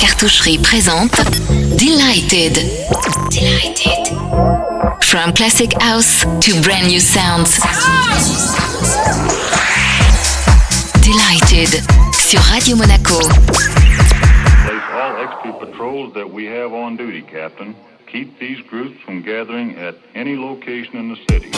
cartoucherie présente Delighted. Delighted. From classic house to brand new sounds. Delighted sur Radio Monaco. Place all extra patrols that we have on duty, Captain. Keep these groups from gathering at any location in the city.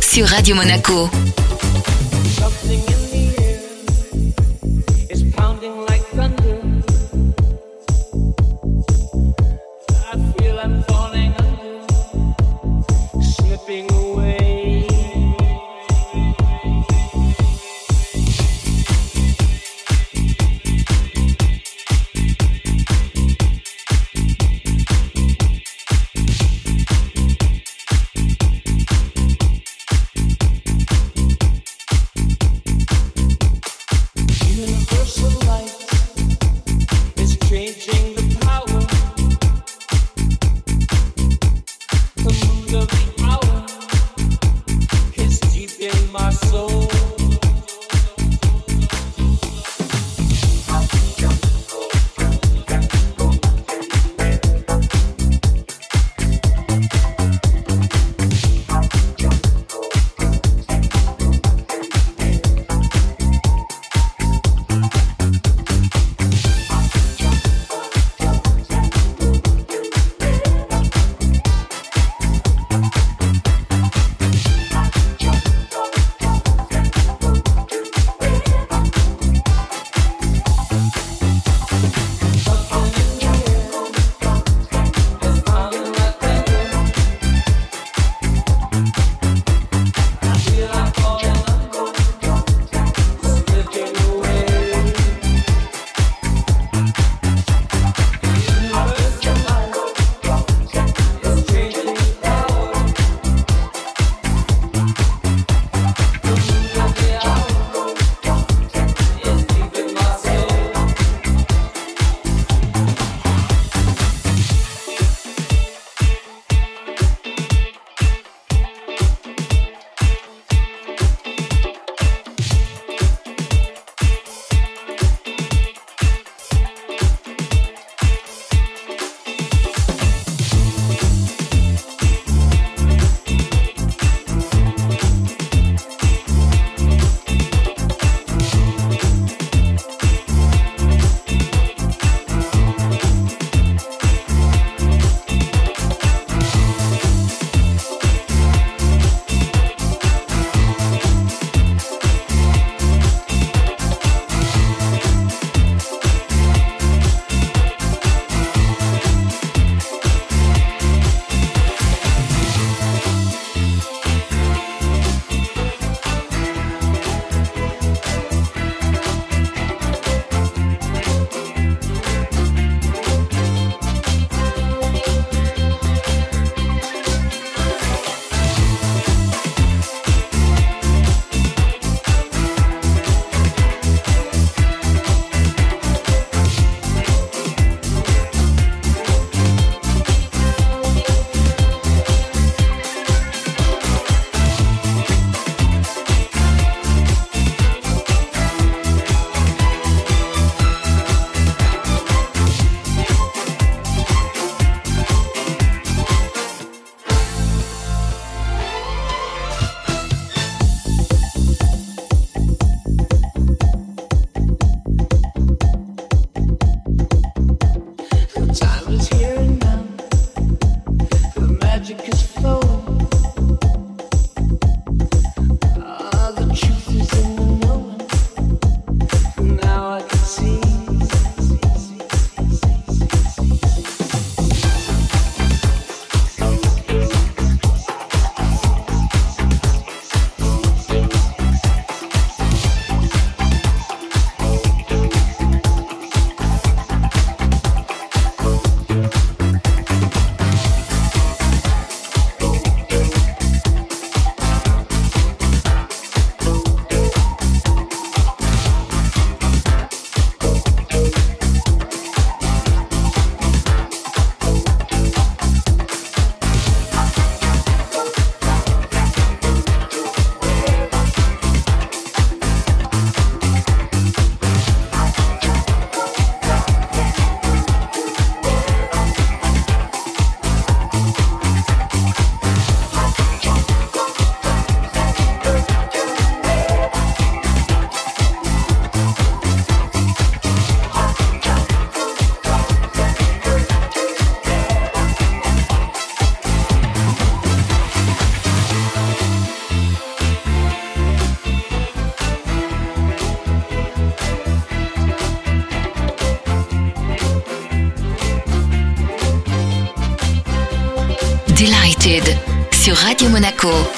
Sur Radio Monaco. Monaco.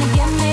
wanna get me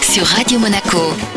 Sur Radio Monaco.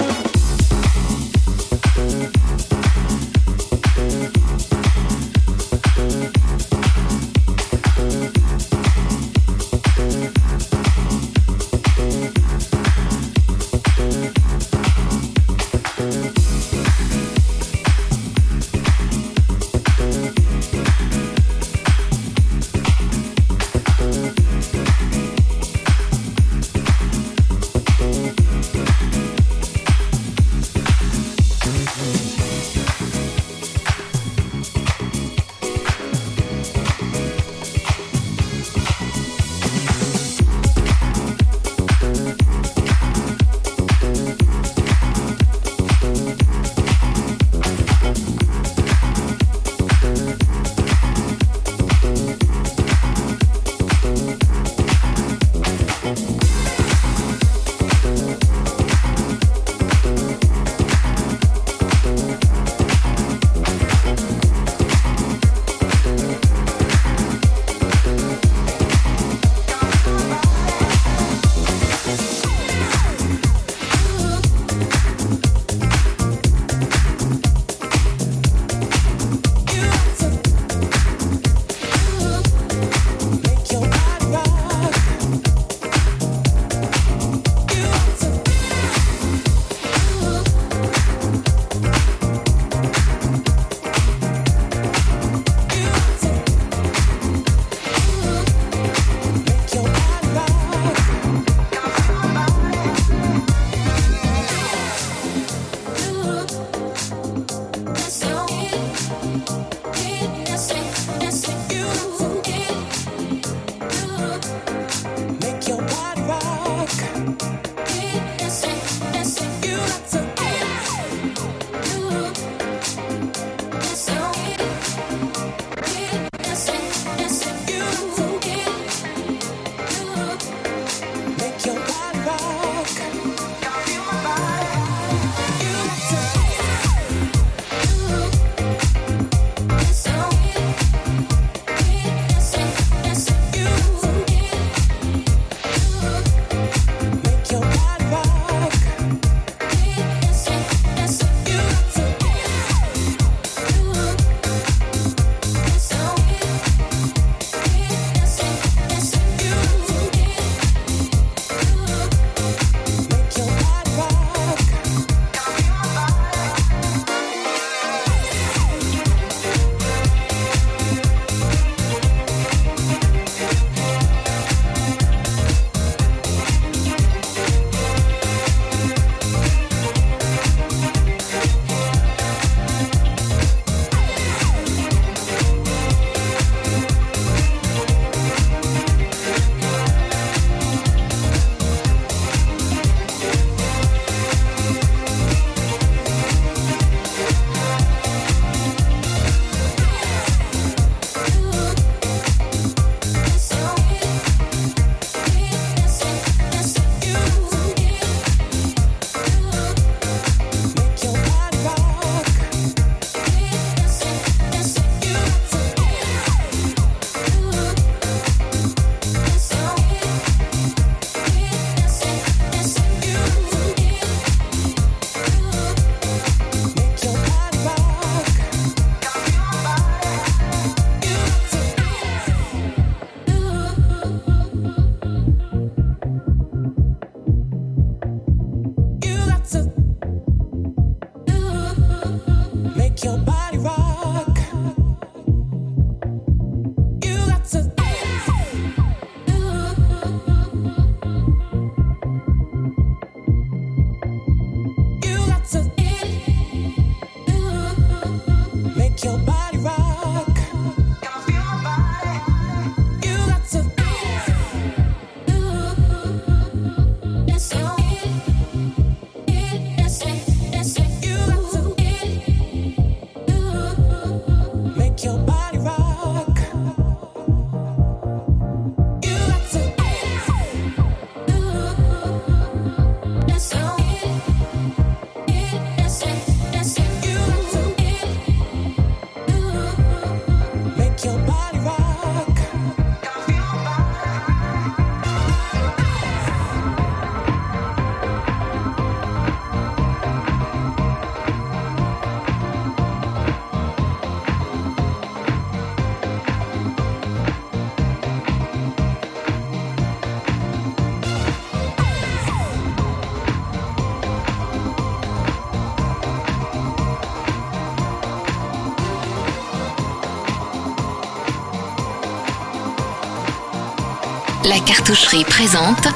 Cartoucherie présente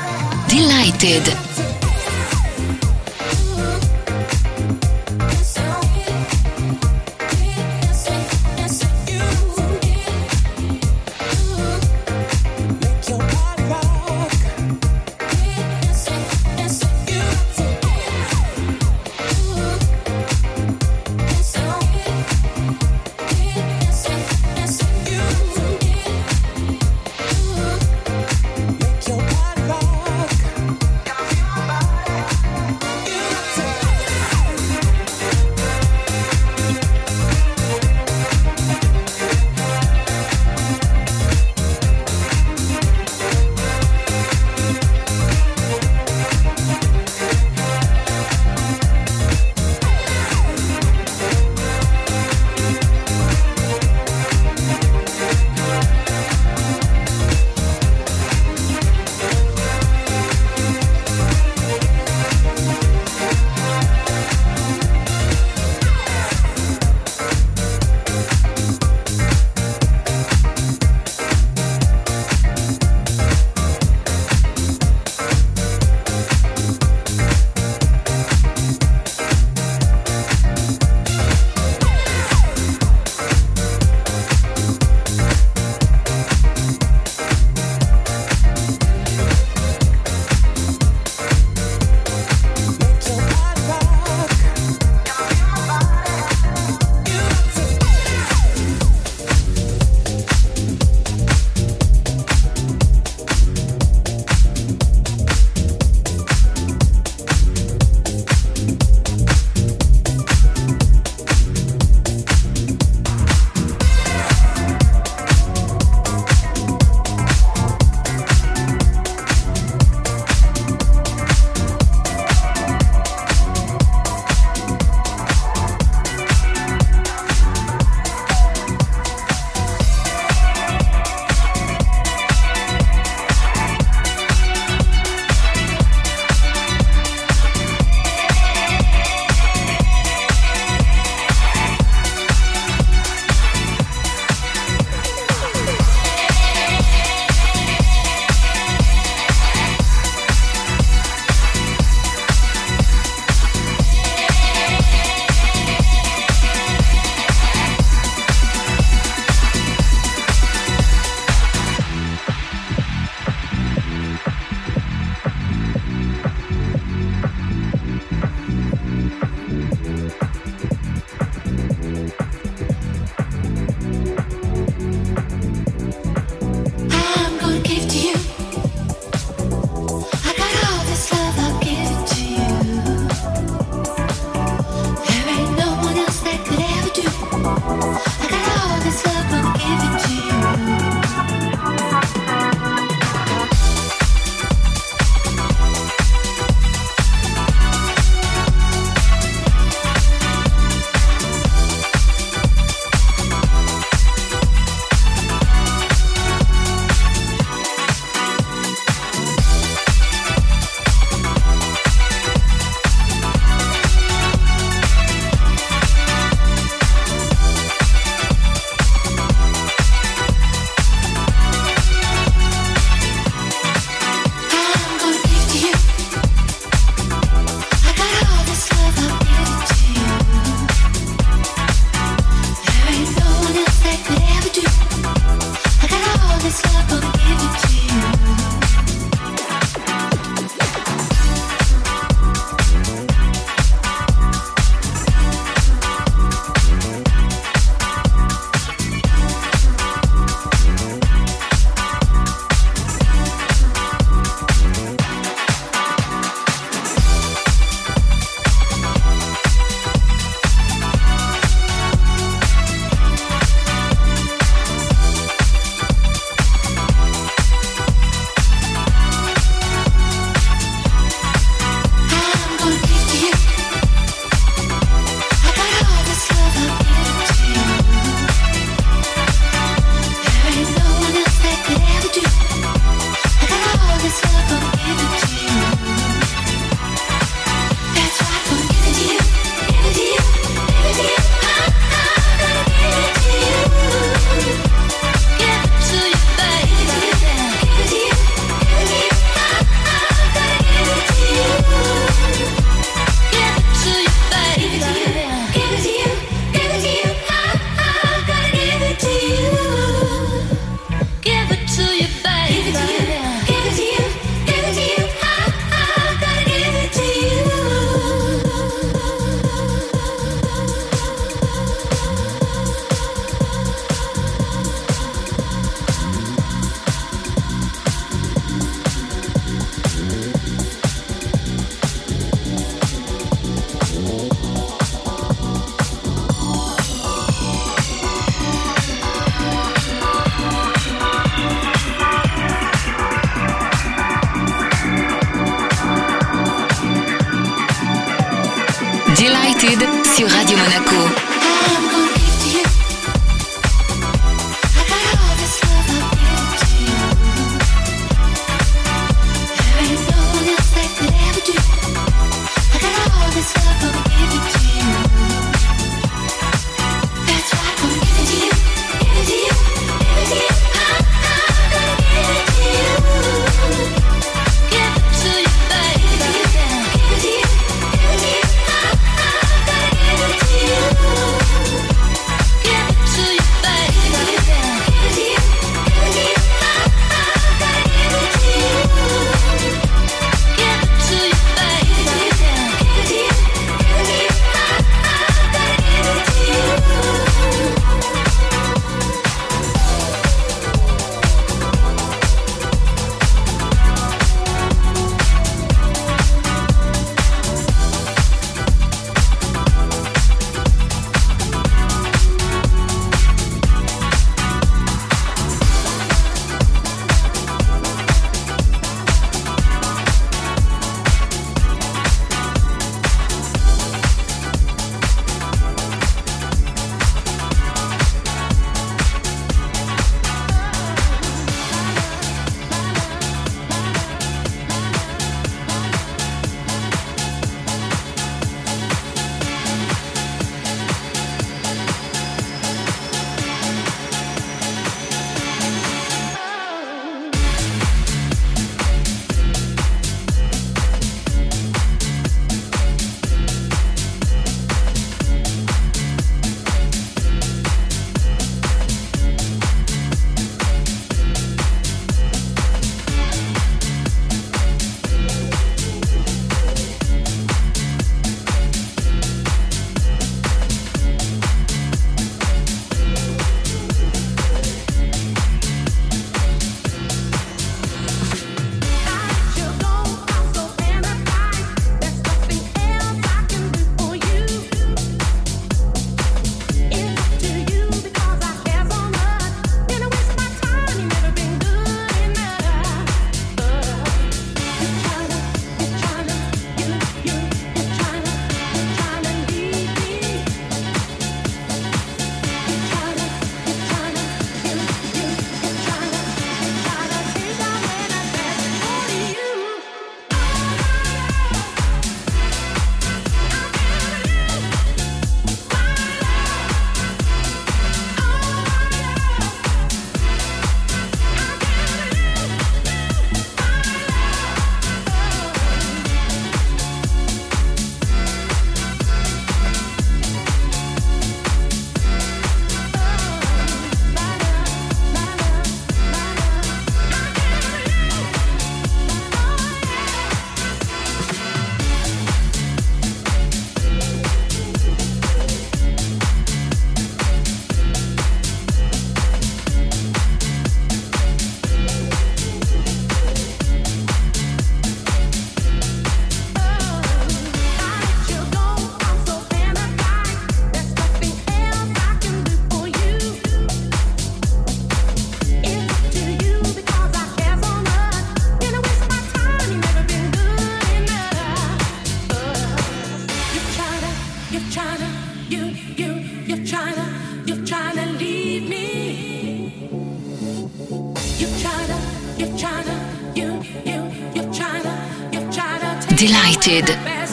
Delighted.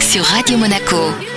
Sur Radio Monaco.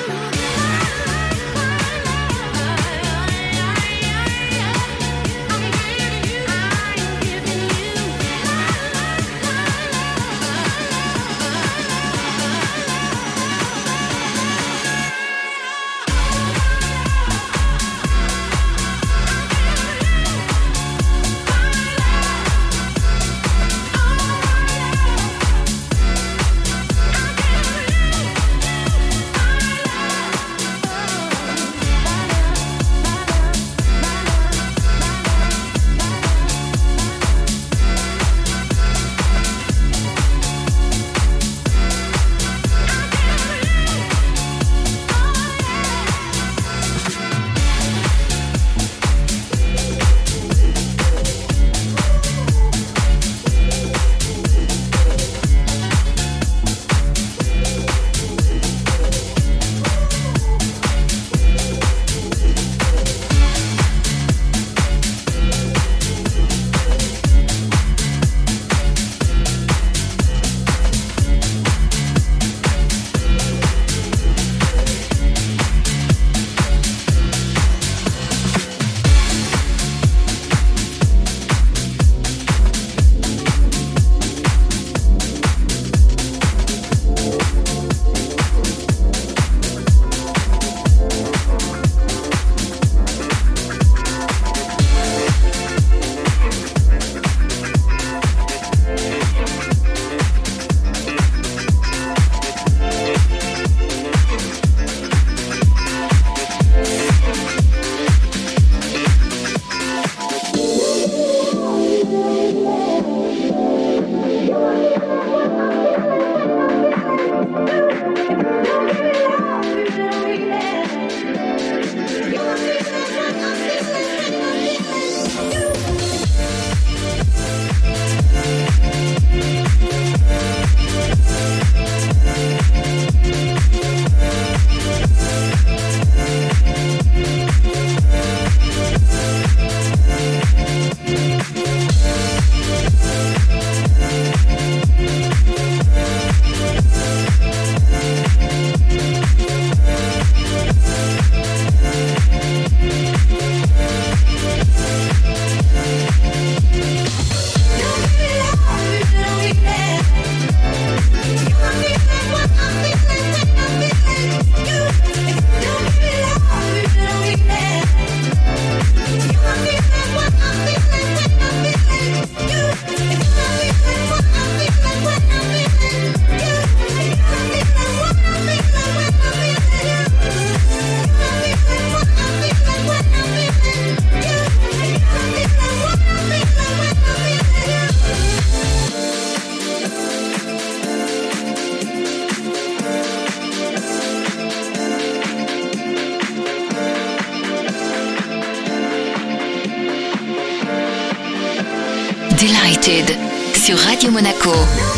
Monaco.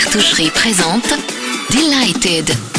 Cartoucherie présente Delighted.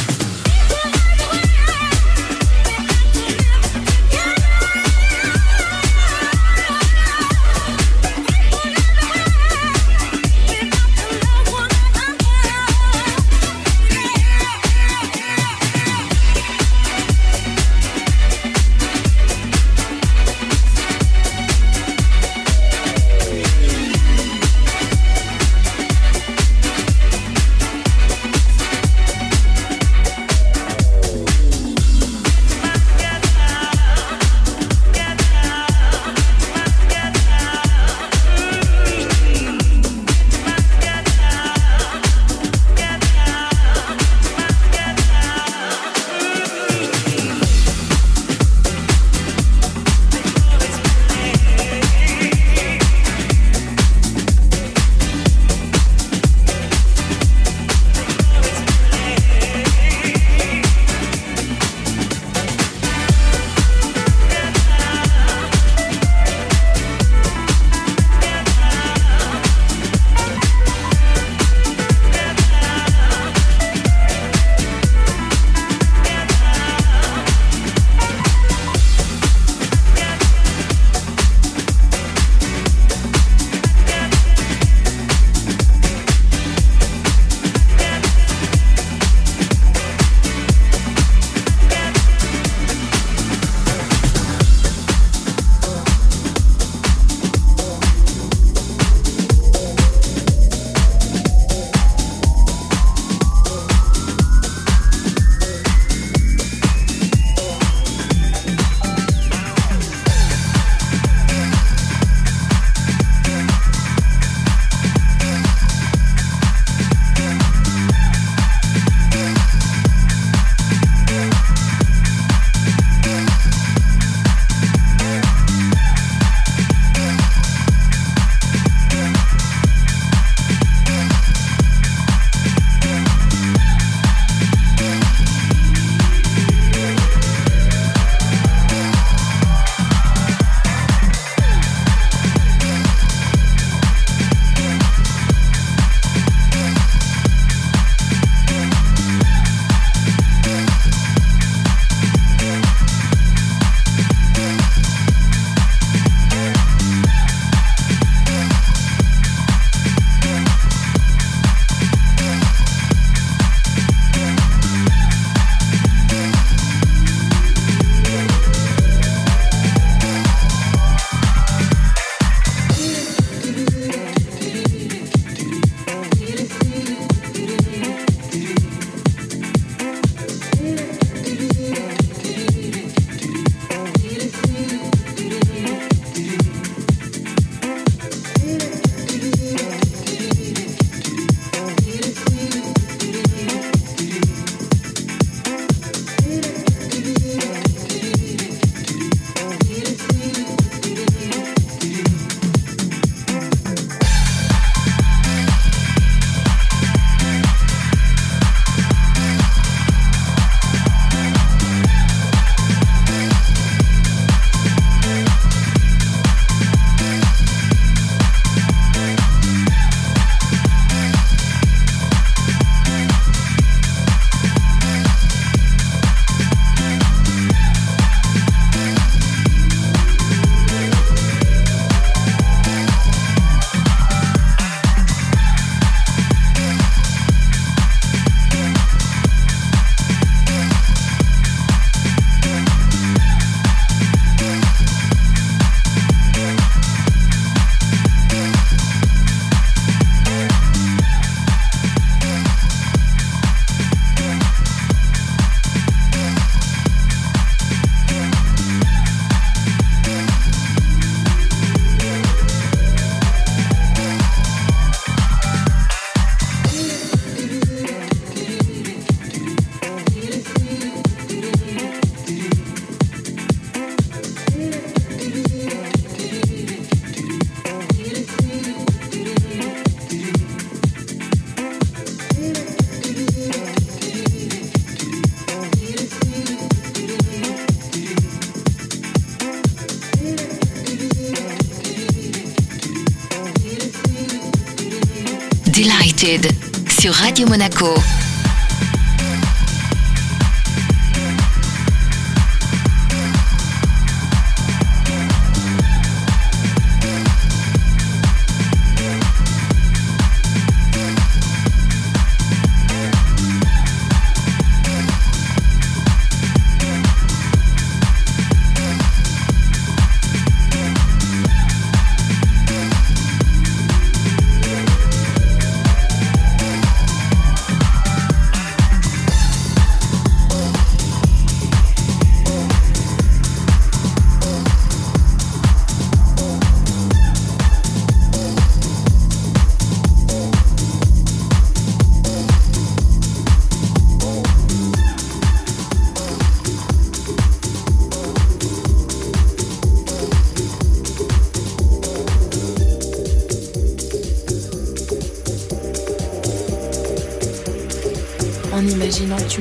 Sur Radio Monaco.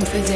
Tu me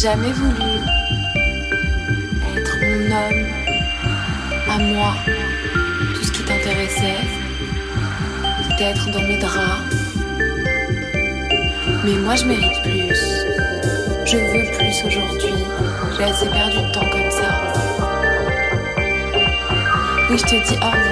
jamais voulu être mon homme, à moi. Tout ce qui t'intéressait, c'était être dans mes draps. Mais moi, je mérite plus. Je veux plus aujourd'hui. J'ai assez perdu de temps comme ça. Oui, je te dis au revoir.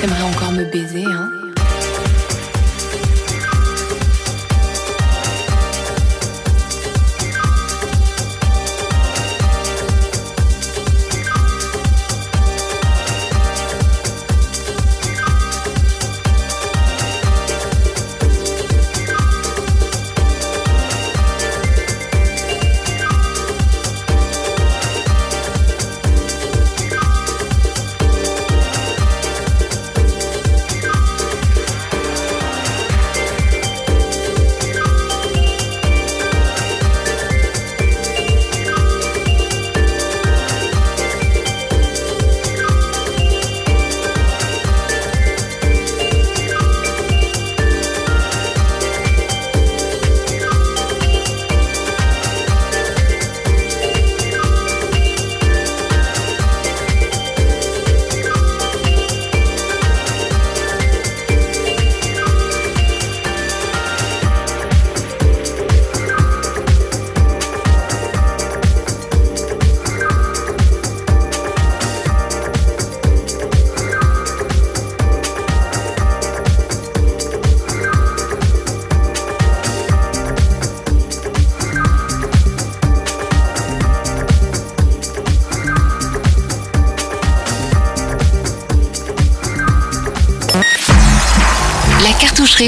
T'aimerais encore me baiser, hein?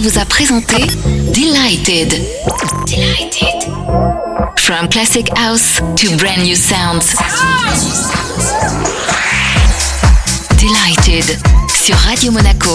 Vous a présenté Delighted. Delighted. From classic house to brand new sounds. Delighted sur Radio Monaco.